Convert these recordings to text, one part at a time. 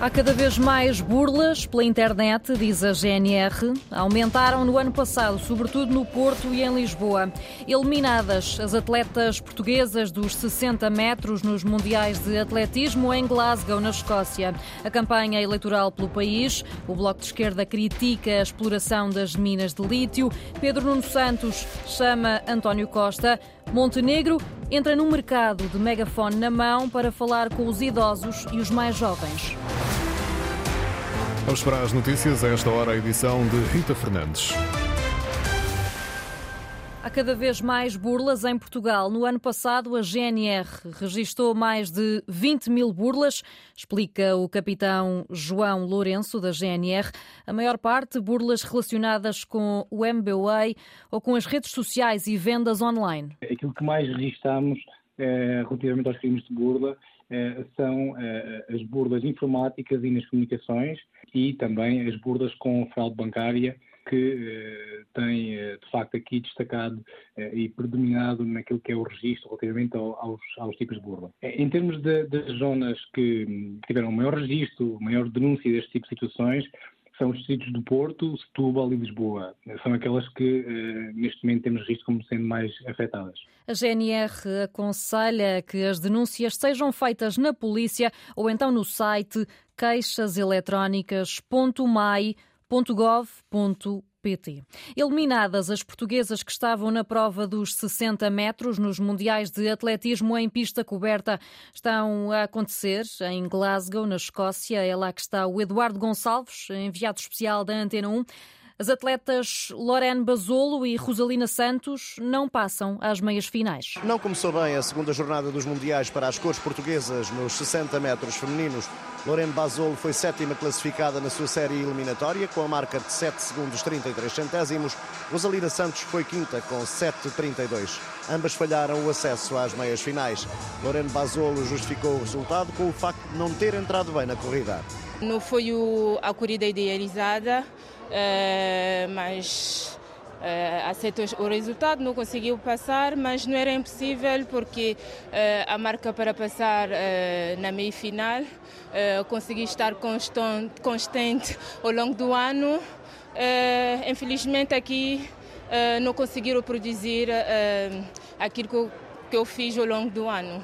Há cada vez mais burlas pela internet, diz a GNR. Aumentaram no ano passado, sobretudo no Porto e em Lisboa. Eliminadas as atletas portuguesas dos 60 metros nos Mundiais de Atletismo em Glasgow, na Escócia. A campanha eleitoral pelo país. O Bloco de Esquerda critica a exploração das minas de lítio. Pedro Nuno Santos chama António Costa. Montenegro entra num mercado de megafone na mão para falar com os idosos e os mais jovens. Vamos para as notícias. A esta hora, a edição de Rita Fernandes. Há cada vez mais burlas em Portugal. No ano passado, a GNR registrou mais de 20 mil burlas, explica o capitão João Lourenço, da GNR. A maior parte, burlas relacionadas com o MBWay ou com as redes sociais e vendas online. Aquilo que mais registamos eh, relativamente aos crimes de burla são eh, as burlas informáticas e nas comunicações e também as burlas com fraude bancária que eh, tem de facto aqui destacado e predominado naquilo que é o registro relativamente aos, aos tipos de burla. Em termos das zonas que tiveram maior registro, maior denúncia deste tipo de situações, são os distritos do Porto, Setúbal e Lisboa. São aquelas que eh, neste momento temos visto como sendo mais afetadas. A GNR aconselha que as denúncias sejam feitas na polícia ou então no site queixaseletrónicas.mai.gov.pt PT. Eliminadas as portuguesas que estavam na prova dos 60 metros nos Mundiais de Atletismo em pista coberta, estão a acontecer em Glasgow, na Escócia. É lá que está o Eduardo Gonçalves, enviado especial da Antena 1. As atletas Lorene Basolo e Rosalina Santos não passam às meias finais. Não começou bem a segunda jornada dos Mundiais para as cores portuguesas nos 60 metros femininos. Lorene Basolo foi sétima classificada na sua série eliminatória com a marca de 7 segundos 33 centésimos. Rosalina Santos foi quinta com 7,32. Ambas falharam o acesso às meias finais. Lorene Basolo justificou o resultado com o facto de não ter entrado bem na corrida. Não foi a corrida idealizada, mas Uh, aceitou o resultado, não conseguiu passar, mas não era impossível porque uh, a marca para passar uh, na meia final uh, consegui estar constante, constante ao longo do ano. infelizmente aqui não conseguiram produzir aquilo que eu, que eu fiz ao longo do ano.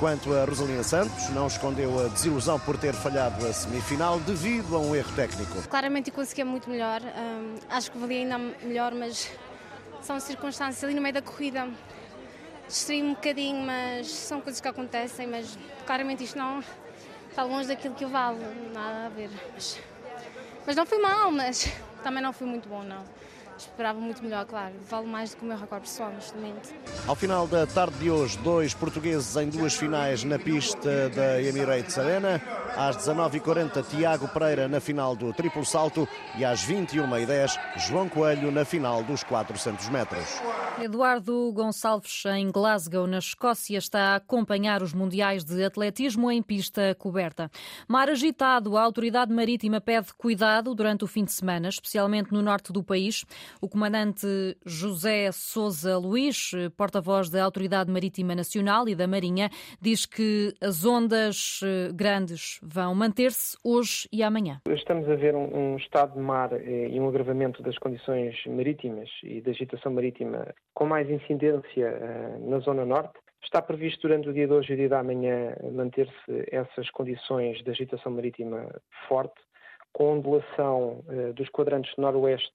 Quanto a Rosalina Santos, não escondeu a desilusão por ter falhado a semifinal devido a um erro técnico. Claramente conseguia muito melhor, um, acho que valia ainda melhor, mas são circunstâncias ali no meio da corrida. Distraí um bocadinho, mas são coisas que acontecem, mas claramente isto não está longe daquilo que eu valo, nada a ver. Mas, mas não fui mal, mas também não fui muito bom, não esperava muito melhor, claro. Vale mais do que o meu recorde pessoal neste momento. Ao final da tarde de hoje, dois portugueses em duas finais na pista da Emirates Arena. Às 19h40, Tiago Pereira na final do triplo salto e às 21h10, João Coelho na final dos 400 metros. Eduardo Gonçalves, em Glasgow, na Escócia, está a acompanhar os Mundiais de Atletismo em pista coberta. Mar agitado, a Autoridade Marítima pede cuidado durante o fim de semana, especialmente no norte do país. O comandante José Souza Luís, porta-voz da Autoridade Marítima Nacional e da Marinha, diz que as ondas eh, grandes vão manter-se hoje e amanhã. Estamos a ver um, estado de mar eh, e um agravamento das condições marítimas e da agitação marítima com mais incidência eh, na zona norte. Está previsto durante o dia de hoje e o dia da manhã manter-se essas condições de agitação marítima forte, com ondulação dos quadrantes noroeste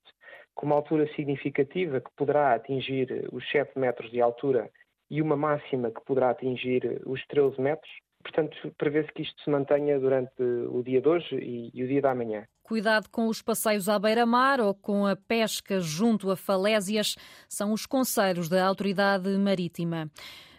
com uma altura significativa que poderá atingir os 7 metros de altura e uma máxima que poderá atingir os 13 metros. Portanto, prevê-se que isto se mantenha durante o dia de hoje e, e o dia da manhã. Cuidado com os passeios à beira-mar ou com a pesca junto a falésias, são os conselhos da Autoridade Marítima.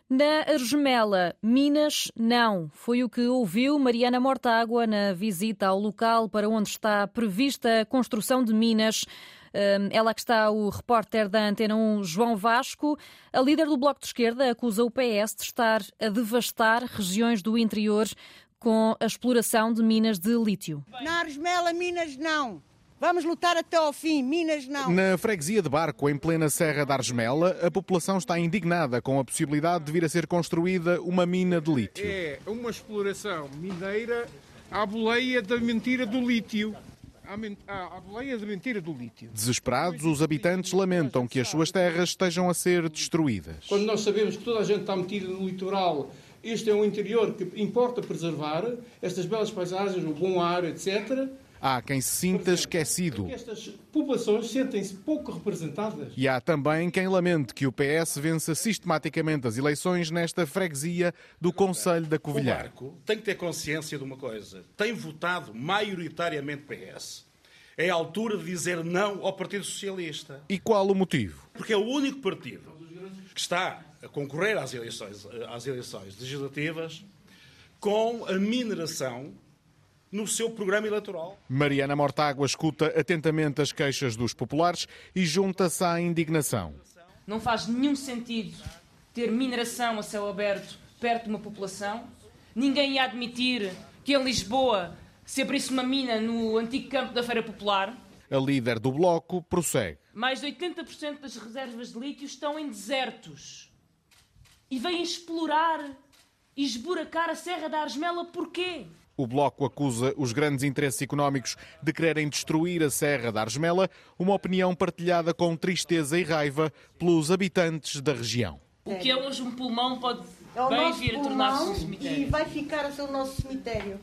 Na Argemela, Minas, não. Foi o que ouviu Mariana Mortágua na visita ao local para onde está prevista a construção de minas. Ela que está o repórter da Antena 1, João Vasco. A líder do Bloco de Esquerda acusa o PS de estar a devastar regiões do interior com a exploração de minas de lítio. Na Aresmela, Minas não. Vamos lutar até ao fim, Minas não. Na freguesia de Barco, em plena Serra da Argemela, a população está indignada com a possibilidade de vir a ser construída uma mina de lítio. É uma exploração mineira à boleia da mentira do lítio. À boleia da mentira do lítio. Desesperados, os habitantes lamentam que as suas terras estejam a ser destruídas. Quando nós sabemos que toda a gente está metida no litoral, este é um interior que importa preservar, estas belas paisagens, o bom ar, etc. Há quem se sinta esquecido. Estas populações sentem-se pouco representadas. E há também quem lamente que o PS vença sistematicamente as eleições nesta freguesia do Conselho da Covilhã. O Marco tem que ter consciência de uma coisa. Tem votado maioritariamente PS. É a altura de dizer não ao Partido Socialista. E qual o motivo? Porque é o único partido que está a concorrer às eleições, às eleições legislativas com a mineração no seu programa eleitoral. Mariana Mortágua escuta atentamente as queixas dos populares e junta-se à indignação. Não faz nenhum sentido ter mineração a céu aberto perto de uma população. Ninguém ia admitir que em Lisboa se abrisse uma mina no antigo campo da Feira Popular. A líder do bloco prossegue. Mais de 80% das reservas de lítio estão em desertos. E vêm explorar e esburacar a Serra da Argemela porquê? O Bloco acusa os grandes interesses económicos de quererem destruir a Serra da Argemela, uma opinião partilhada com tristeza e raiva pelos habitantes da região. O que é hoje um pulmão pode é bem vir a tornar-se um cemitério. E vai ficar a ser o nosso cemitério.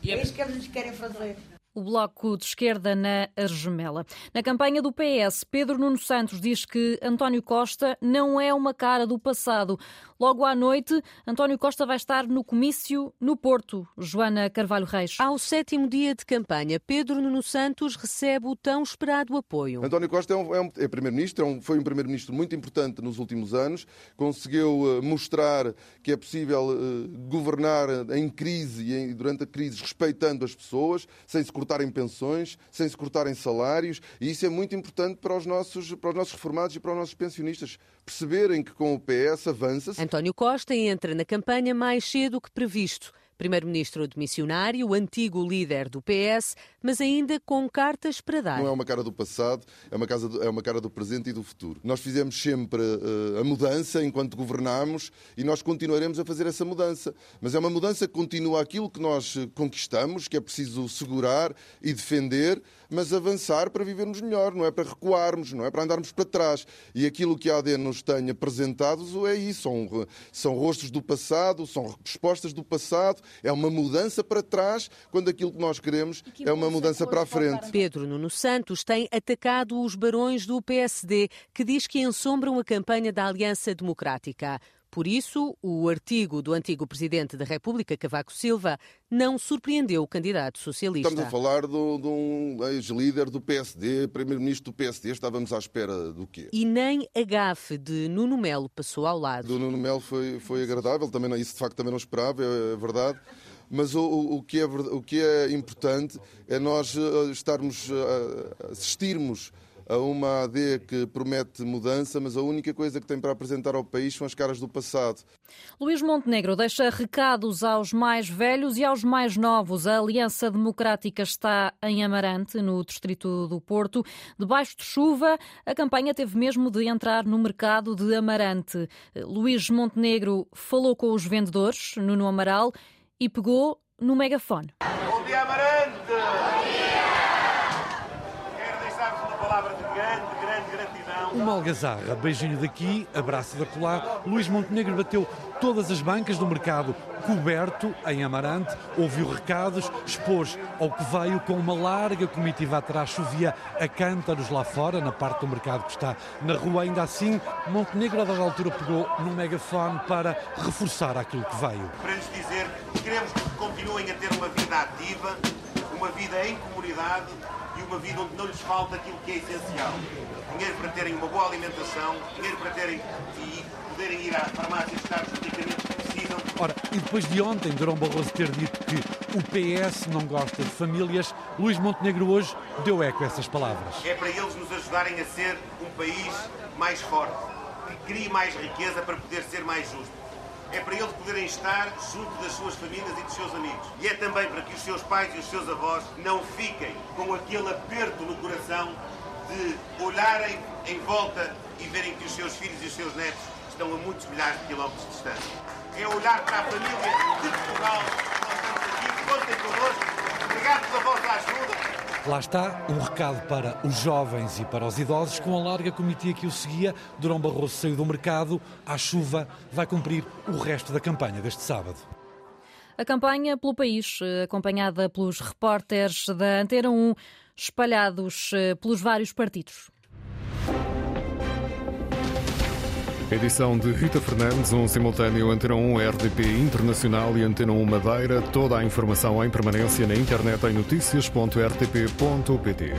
E é, é isso que eles querem fazer o Bloco de Esquerda na Argemela. Na campanha do PS, Pedro Nuno Santos diz que António Costa não é uma cara do passado. Logo à noite, António Costa vai estar no comício no Porto. Joana Carvalho Reis. Ao sétimo dia de campanha, Pedro Nuno Santos recebe o tão esperado apoio. António Costa é, um, é, um, é primeiro-ministro, é um, foi um primeiro-ministro muito importante nos últimos anos, conseguiu uh, mostrar que é possível uh, governar em crise e em, durante a crise respeitando as pessoas, sem se cortarem pensões, sem se cortarem salários, e isso é muito importante para os nossos, para os nossos reformados e para os nossos pensionistas perceberem que com o PS avança-se. António Costa entra na campanha mais cedo que previsto. Primeiro-ministro de missionário, antigo líder do PS, mas ainda com cartas para dar. Não é uma cara do passado, é uma, casa do, é uma cara do presente e do futuro. Nós fizemos sempre uh, a mudança enquanto governámos e nós continuaremos a fazer essa mudança. Mas é uma mudança que continua aquilo que nós conquistamos, que é preciso segurar e defender, mas avançar para vivermos melhor, não é para recuarmos, não é para andarmos para trás. E aquilo que a AD nos tem apresentado é isso, são, são rostos do passado, são respostas do passado, é uma mudança para trás, quando aquilo que nós queremos que é uma mudança para a frente. Pedro Nuno Santos tem atacado os barões do PSD, que diz que ensombram a campanha da Aliança Democrática. Por isso, o artigo do antigo Presidente da República, Cavaco Silva, não surpreendeu o candidato socialista. Estamos a falar de um ex-líder do PSD, Primeiro-Ministro do PSD. Estávamos à espera do quê? E nem a gafe de Nuno Melo passou ao lado. Do Nuno Melo foi, foi agradável, também isso de facto também não esperava, é, é verdade. Mas o, o, que é, o que é importante é nós eh, estarmos, eh, assistirmos a uma AD que promete mudança, mas a única coisa que tem para apresentar ao país são as caras do passado. Luís Montenegro deixa recados aos mais velhos e aos mais novos. A Aliança Democrática está em Amarante, no distrito do Porto. Debaixo de chuva, a campanha teve mesmo de entrar no mercado de Amarante. Luís Montenegro falou com os vendedores, Nuno Amaral, e pegou no megafone. Bom dia, Amarante! Bom dia! Quero deixar-vos uma palavra de grande, grande gratidão. Uma algazarra, beijinho daqui, abraço da colar. Luís Montenegro bateu todas as bancas do mercado coberto em Amarante, ouviu recados, expôs ao que veio com uma larga comitiva atrás, chovia a cântaros lá fora, na parte do mercado que está na rua. Ainda assim, Montenegro, a dada altura, pegou no megafone para reforçar aquilo que veio. Para lhes dizer que queremos que continuem a ter uma vida ativa, uma vida em comunidade e uma vida onde não lhes falta aquilo que é essencial. Dinheiro para terem uma boa alimentação, dinheiro para terem e poderem ir à farmácia buscar os medicamentos que precisam. Ora, e depois de ontem, Durão Barroso ter dito que o PS não gosta de famílias, Luís Montenegro hoje deu eco a essas palavras. É para eles nos ajudarem a ser um país mais forte, que crie mais riqueza para poder ser mais justo. É para eles poderem estar junto das suas famílias e dos seus amigos. E é também para que os seus pais e os seus avós não fiquem com aquele aperto no coração de olharem em volta e verem que os seus filhos e os seus netos estão a muitos milhares de quilómetros de distância. É olhar para a família de Portugal, nós estamos aqui, contem connosco, a vossa ajuda. Lá está um recado para os jovens e para os idosos, com a larga comitiva que o seguia. Durão Barroso saiu do mercado, à chuva, vai cumprir o resto da campanha deste sábado. A campanha pelo país, acompanhada pelos repórteres da Antena 1, espalhados eh, pelos vários partidos. Edição de Rita Fernandes, um simultâneo Antena 1 RDP Internacional e Antena 1 Madeira. Toda a informação em permanência na internet em notícias.rtp.pt.